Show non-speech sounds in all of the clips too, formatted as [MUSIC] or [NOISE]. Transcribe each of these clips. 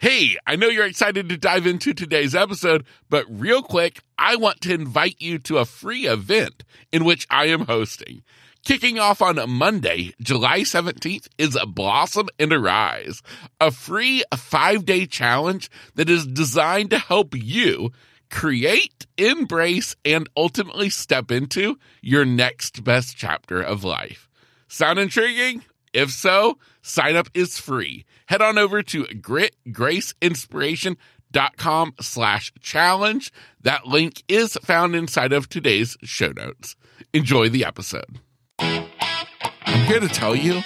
Hey, I know you're excited to dive into today's episode, but real quick, I want to invite you to a free event in which I am hosting. Kicking off on Monday, July 17th is a Blossom and Arise, a free five day challenge that is designed to help you create, embrace, and ultimately step into your next best chapter of life. Sound intriguing? If so, sign up is free. Head on over to gritgraceinspiration.com slash challenge. That link is found inside of today's show notes. Enjoy the episode. I'm here to tell you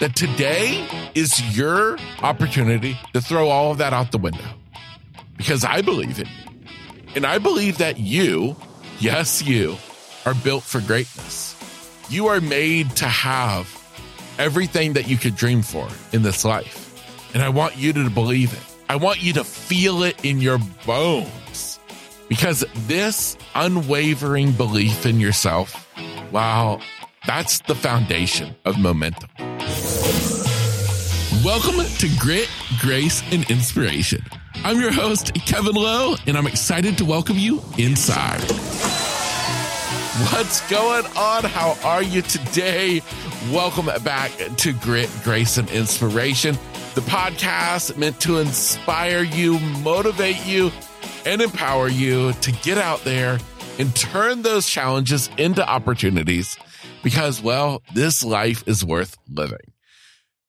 that today is your opportunity to throw all of that out the window because I believe it. And I believe that you, yes, you, are built for greatness. You are made to have everything that you could dream for in this life. And I want you to believe it. I want you to feel it in your bones because this unwavering belief in yourself, wow, that's the foundation of momentum. Welcome to Grit, Grace, and Inspiration. I'm your host, Kevin Lowe, and I'm excited to welcome you inside. What's going on? How are you today? Welcome back to Grit, Grace, and Inspiration, the podcast meant to inspire you, motivate you, and empower you to get out there and turn those challenges into opportunities because, well, this life is worth living.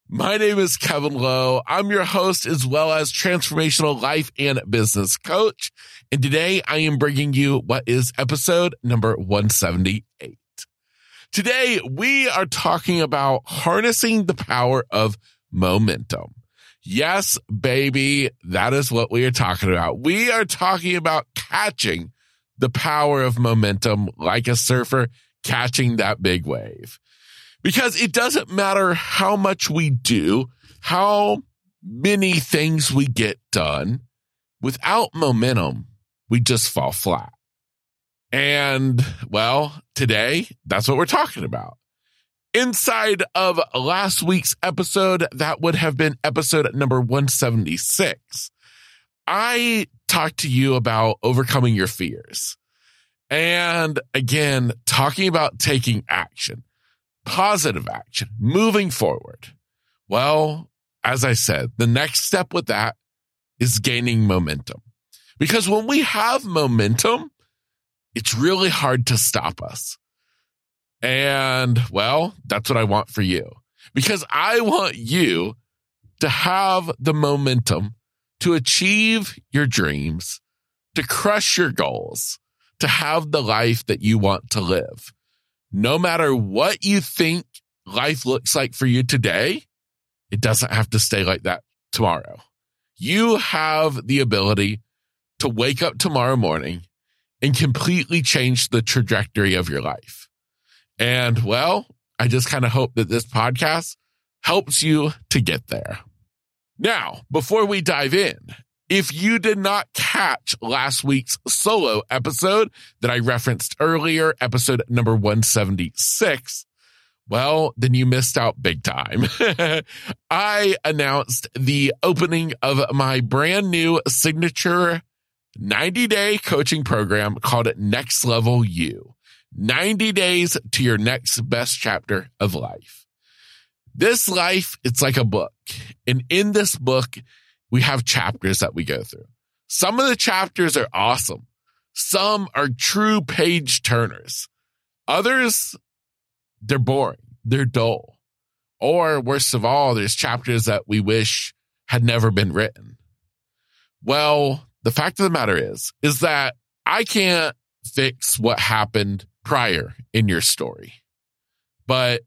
My name is Kevin Lowe. I'm your host as well as transformational life and business coach. And today I am bringing you what is episode number 178. Today we are talking about harnessing the power of momentum. Yes, baby. That is what we are talking about. We are talking about catching the power of momentum like a surfer catching that big wave. Because it doesn't matter how much we do, how many things we get done without momentum, we just fall flat. And well, today that's what we're talking about. Inside of last week's episode, that would have been episode number 176. I talked to you about overcoming your fears. And again, talking about taking action, positive action, moving forward. Well, as I said, the next step with that is gaining momentum. Because when we have momentum, it's really hard to stop us. And well, that's what I want for you because I want you to have the momentum to achieve your dreams, to crush your goals, to have the life that you want to live. No matter what you think life looks like for you today, it doesn't have to stay like that tomorrow. You have the ability to wake up tomorrow morning and completely change the trajectory of your life. And well, I just kind of hope that this podcast helps you to get there. Now, before we dive in, if you did not catch last week's solo episode that I referenced earlier, episode number 176, well, then you missed out big time. [LAUGHS] I announced the opening of my brand new signature 90 day coaching program called Next Level You. 90 days to your next best chapter of life. This life, it's like a book. And in this book, we have chapters that we go through. Some of the chapters are awesome. Some are true page turners. Others, they're boring. They're dull. Or worst of all, there's chapters that we wish had never been written. Well, the fact of the matter is, is that I can't fix what happened prior in your story. But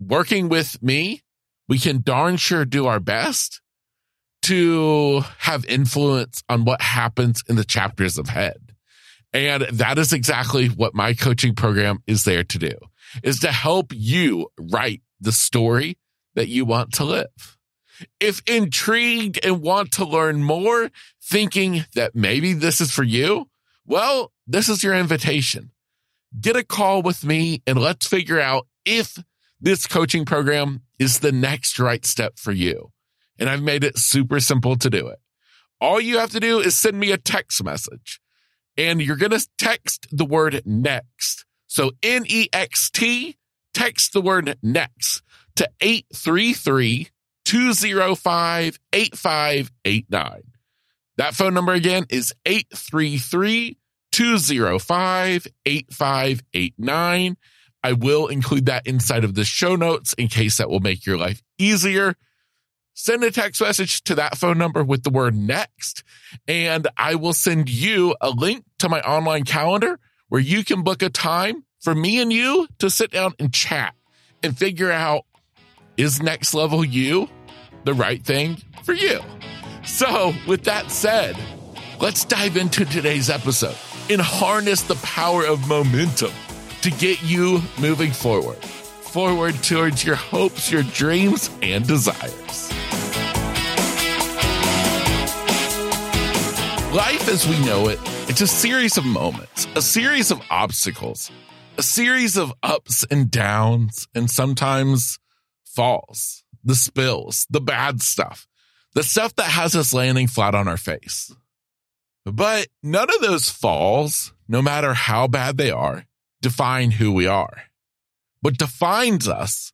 working with me, we can darn sure do our best to have influence on what happens in the chapters ahead. And that is exactly what my coaching program is there to do is to help you write the story that you want to live. If intrigued and want to learn more, thinking that maybe this is for you, well, this is your invitation get a call with me and let's figure out if this coaching program is the next right step for you. And I've made it super simple to do it. All you have to do is send me a text message and you're going to text the word next. So N E X T, text the word next to 833 205 8589. That phone number again is 833 205 8589. I will include that inside of the show notes in case that will make your life easier. Send a text message to that phone number with the word next, and I will send you a link to my online calendar where you can book a time for me and you to sit down and chat and figure out is next level you the right thing for you? So, with that said, let's dive into today's episode and harness the power of momentum to get you moving forward, forward towards your hopes, your dreams, and desires. Life as we know it, it's a series of moments, a series of obstacles, a series of ups and downs, and sometimes falls, the spills, the bad stuff, the stuff that has us landing flat on our face. But none of those falls, no matter how bad they are, define who we are. What defines us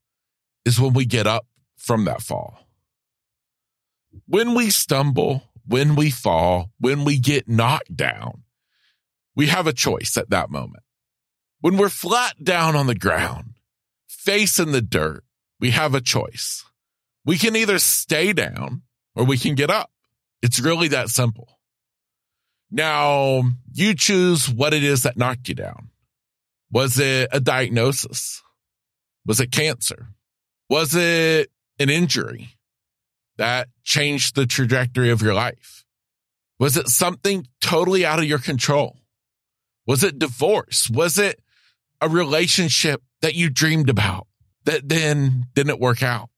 is when we get up from that fall. When we stumble, when we fall, when we get knocked down, we have a choice at that moment. When we're flat down on the ground, face in the dirt, we have a choice. We can either stay down or we can get up. It's really that simple. Now, you choose what it is that knocked you down. Was it a diagnosis? Was it cancer? Was it an injury that changed the trajectory of your life? Was it something totally out of your control? Was it divorce? Was it a relationship that you dreamed about that then didn't work out.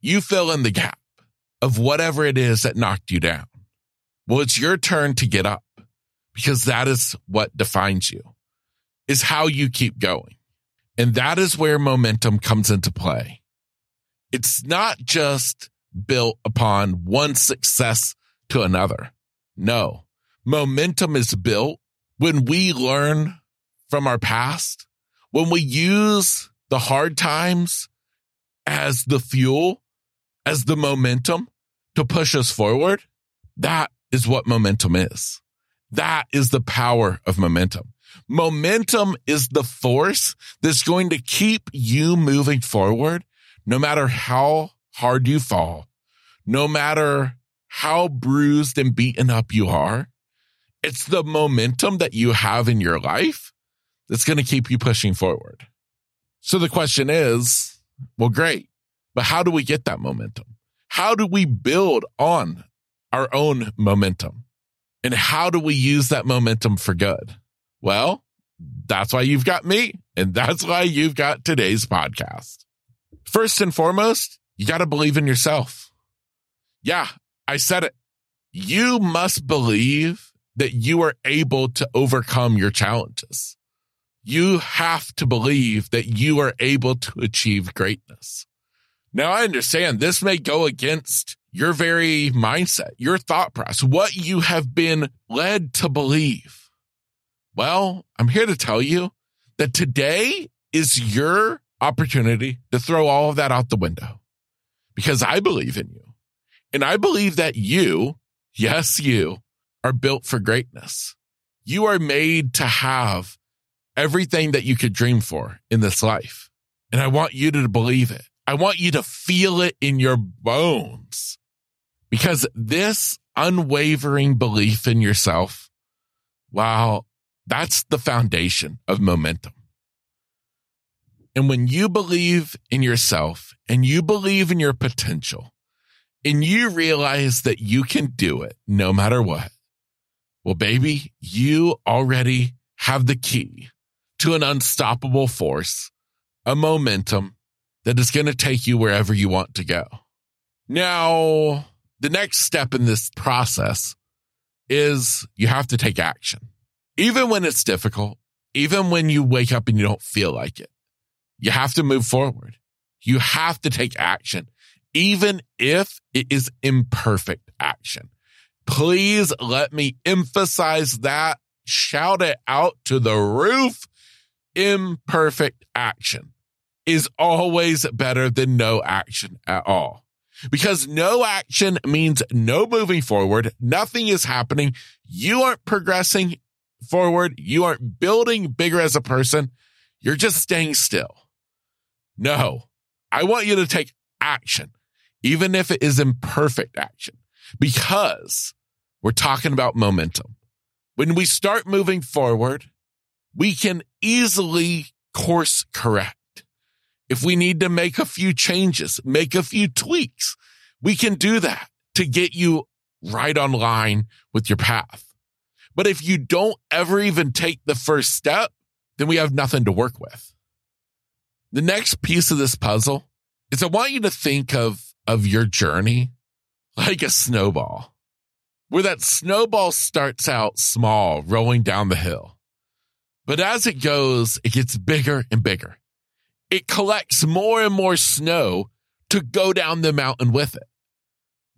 You fill in the gap of whatever it is that knocked you down. Well, it's your turn to get up because that is what defines you is how you keep going. And that is where momentum comes into play. It's not just built upon one success to another. No, momentum is built when we learn from our past when we use the hard times as the fuel, as the momentum to push us forward, that is what momentum is. That is the power of momentum. Momentum is the force that's going to keep you moving forward no matter how hard you fall, no matter how bruised and beaten up you are. It's the momentum that you have in your life that's going to keep you pushing forward. So the question is, well, great, but how do we get that momentum? How do we build on our own momentum? And how do we use that momentum for good? Well, that's why you've got me. And that's why you've got today's podcast. First and foremost, you got to believe in yourself. Yeah, I said it. You must believe that you are able to overcome your challenges you have to believe that you are able to achieve greatness. Now, I understand this may go against your very mindset, your thought process, what you have been led to believe. Well, I'm here to tell you that today is your opportunity to throw all of that out the window because I believe in you. And I believe that you, yes, you are built for greatness. You are made to have everything that you could dream for in this life. And I want you to believe it. I want you to feel it in your bones because this unwavering belief in yourself, wow, that's the foundation of momentum. And when you believe in yourself and you believe in your potential and you realize that you can do it no matter what, well, baby, you already have the key to an unstoppable force, a momentum that is going to take you wherever you want to go. Now, the next step in this process is you have to take action. Even when it's difficult, even when you wake up and you don't feel like it, you have to move forward. You have to take action, even if it is imperfect action. Please let me emphasize that. Shout it out to the roof. Imperfect action is always better than no action at all. Because no action means no moving forward. Nothing is happening. You aren't progressing forward. You aren't building bigger as a person. You're just staying still. No, I want you to take action, even if it is imperfect action, because we're talking about momentum. When we start moving forward, we can easily course correct. If we need to make a few changes, make a few tweaks, we can do that to get you right on line with your path. But if you don't ever even take the first step, then we have nothing to work with. The next piece of this puzzle is I want you to think of, of your journey like a snowball, where that snowball starts out small, rolling down the hill. But as it goes, it gets bigger and bigger. It collects more and more snow to go down the mountain with it.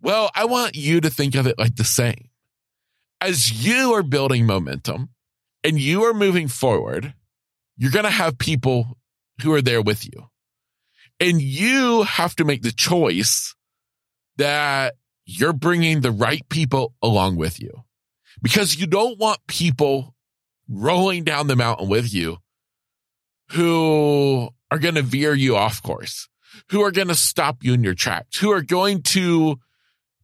Well, I want you to think of it like the same. As you are building momentum and you are moving forward, you're going to have people who are there with you. And you have to make the choice that you're bringing the right people along with you because you don't want people rolling down the mountain with you who are going to veer you off course, who are going to stop you in your tracks, who are going to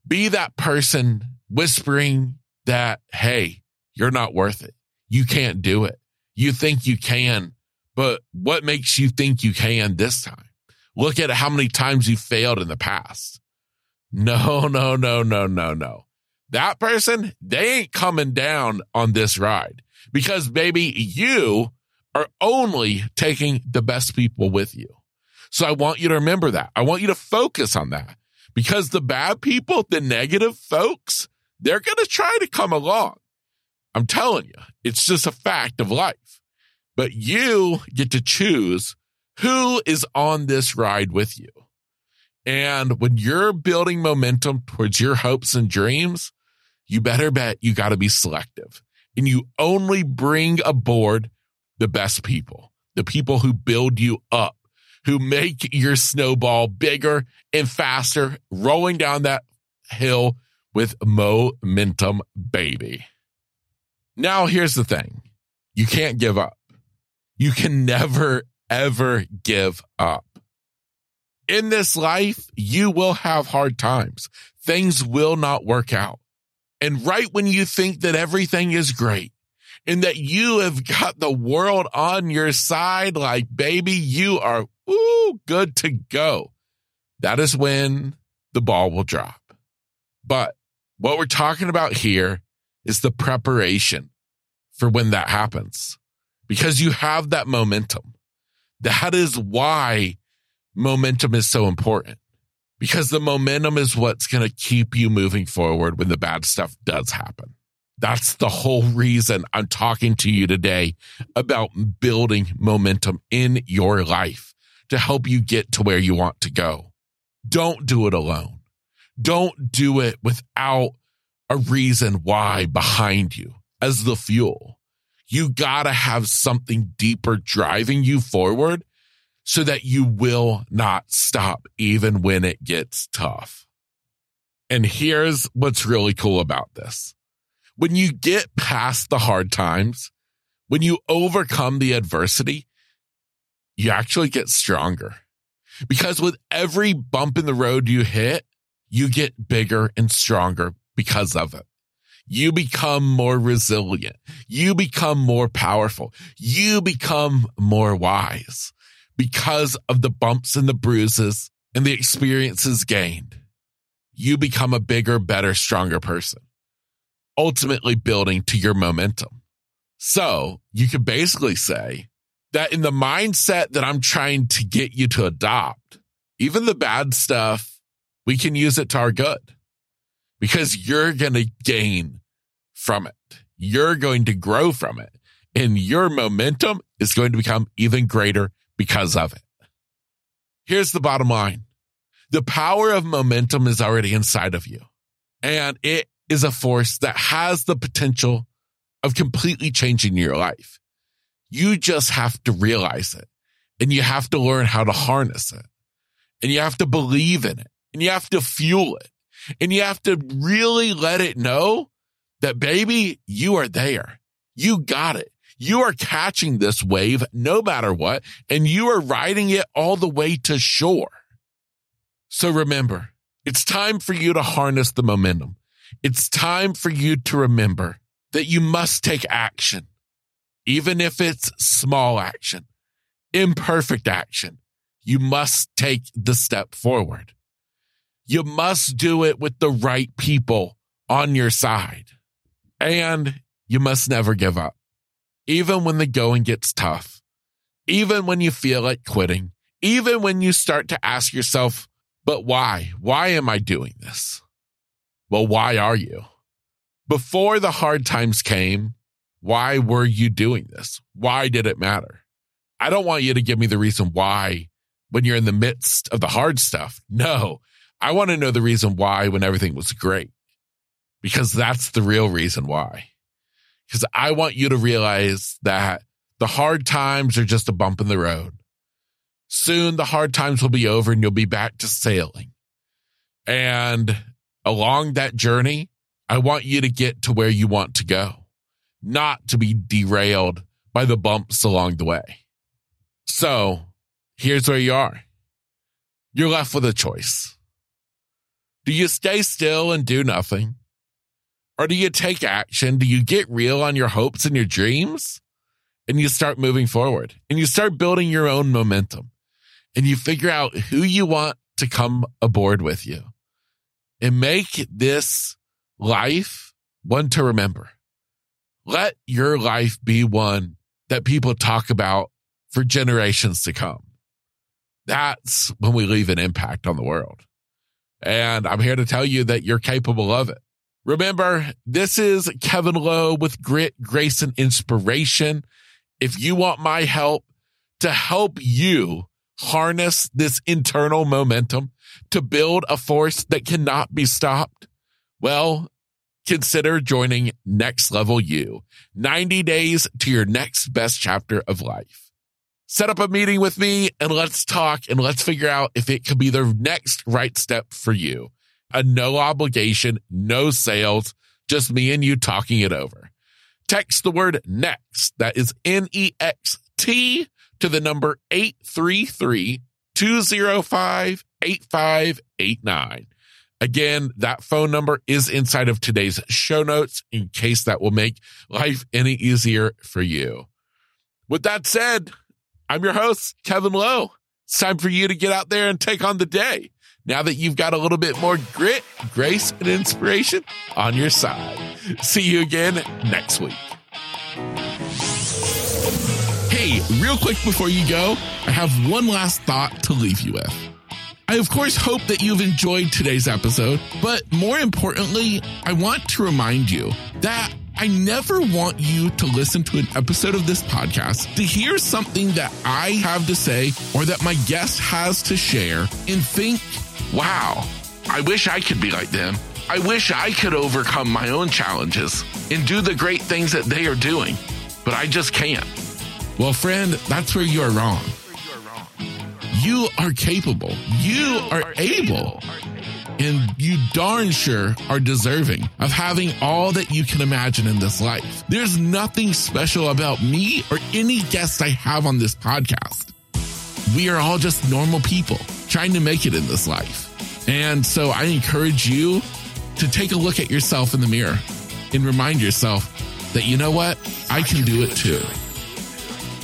be that person whispering that, Hey, you're not worth it. You can't do it. You think you can, but what makes you think you can this time? Look at how many times you failed in the past. No, [LAUGHS] no, no, no, no, no. That person, they ain't coming down on this ride because baby, you are only taking the best people with you. So I want you to remember that. I want you to focus on that because the bad people, the negative folks, they're going to try to come along. I'm telling you, it's just a fact of life but you get to choose who is on this ride with you. And when you're building momentum towards your hopes and dreams, you better bet you got to be selective and you only bring aboard the best people, the people who build you up, who make your snowball bigger and faster, rolling down that hill with momentum, baby. Now, here's the thing you can't give up. You can never, ever give up. In this life, you will have hard times. Things will not work out. And right when you think that everything is great and that you have got the world on your side, like baby, you are ooh, good to go. That is when the ball will drop. But what we're talking about here is the preparation for when that happens because you have that momentum. That is why momentum is so important because the momentum is what's going to keep you moving forward when the bad stuff does happen. That's the whole reason I'm talking to you today about building momentum in your life to help you get to where you want to go. Don't do it alone. Don't do it without a reason why behind you as the fuel you gotta have something deeper driving you forward so that you will not stop even when it gets tough. And here's what's really cool about this. When you get past the hard times, when you overcome the adversity, you actually get stronger because with every bump in the road you hit, you get bigger and stronger because of it you become more resilient. You become more powerful. You become more wise because of the bumps and the bruises and the experiences gained. You become a bigger, better, stronger person, ultimately building to your momentum. So you could basically say that in the mindset that I'm trying to get you to adopt, even the bad stuff, we can use it to our good because you're going to gain from it. You're going to grow from it and your momentum is going to become even greater because of it. Here's the bottom line. The power of momentum is already inside of you and it is a force that has the potential of completely changing your life. You just have to realize it and you have to learn how to harness it and you have to believe in it and you have to fuel it and you have to really let it know that baby, you are there. You got it. You are catching this wave no matter what, and you are riding it all the way to shore. So remember, it's time for you to harness the momentum. It's time for you to remember that you must take action, even if it's small action, imperfect action. You must take the step forward. You must do it with the right people on your side. And you must never give up. Even when the going gets tough, even when you feel like quitting, even when you start to ask yourself, but why? Why am I doing this? Well, why are you? Before the hard times came, why were you doing this? Why did it matter? I don't want you to give me the reason why when you're in the midst of the hard stuff. No, I want to know the reason why when everything was great, because that's the real reason why. Because I want you to realize that the hard times are just a bump in the road. Soon the hard times will be over and you'll be back to sailing. And along that journey, I want you to get to where you want to go, not to be derailed by the bumps along the way. So here's where you are. You're left with a choice. Do you stay still and do nothing? Or do you take action? Do you get real on your hopes and your dreams? And you start moving forward and you start building your own momentum and you figure out who you want to come aboard with you and make this life one to remember. Let your life be one that people talk about for generations to come. That's when we leave an impact on the world. And I'm here to tell you that you're capable of it. Remember, this is Kevin Lowe with Grit, Grace, and Inspiration. If you want my help to help you harness this internal momentum to build a force that cannot be stopped, well, consider joining Next Level You 90 days to your next best chapter of life set up a meeting with me and let's talk and let's figure out if it could be the next right step for you. A no obligation, no sales, just me and you talking it over. Text the word next, that is N E X T, to the number 833 205 8589. Again, that phone number is inside of today's show notes in case that will make life any easier for you. With that said, I'm your host, Kevin Lowe. It's time for you to get out there and take on the day. Now that you've got a little bit more grit, grace, and inspiration on your side. See you again next week. Hey, real quick before you go, I have one last thought to leave you with. I, of course, hope that you've enjoyed today's episode, but more importantly, I want to remind you that I never want you to listen to an episode of this podcast to hear something that I have to say or that my guest has to share and think, wow, I wish I could be like them. I wish I could overcome my own challenges and do the great things that they are doing, but I just can't. Well, friend, that's where you are wrong. You are capable. You are able and you darn sure are deserving of having all that you can imagine in this life. There's nothing special about me or any guest I have on this podcast. We are all just normal people trying to make it in this life. And so I encourage you to take a look at yourself in the mirror and remind yourself that you know what? I can do it too.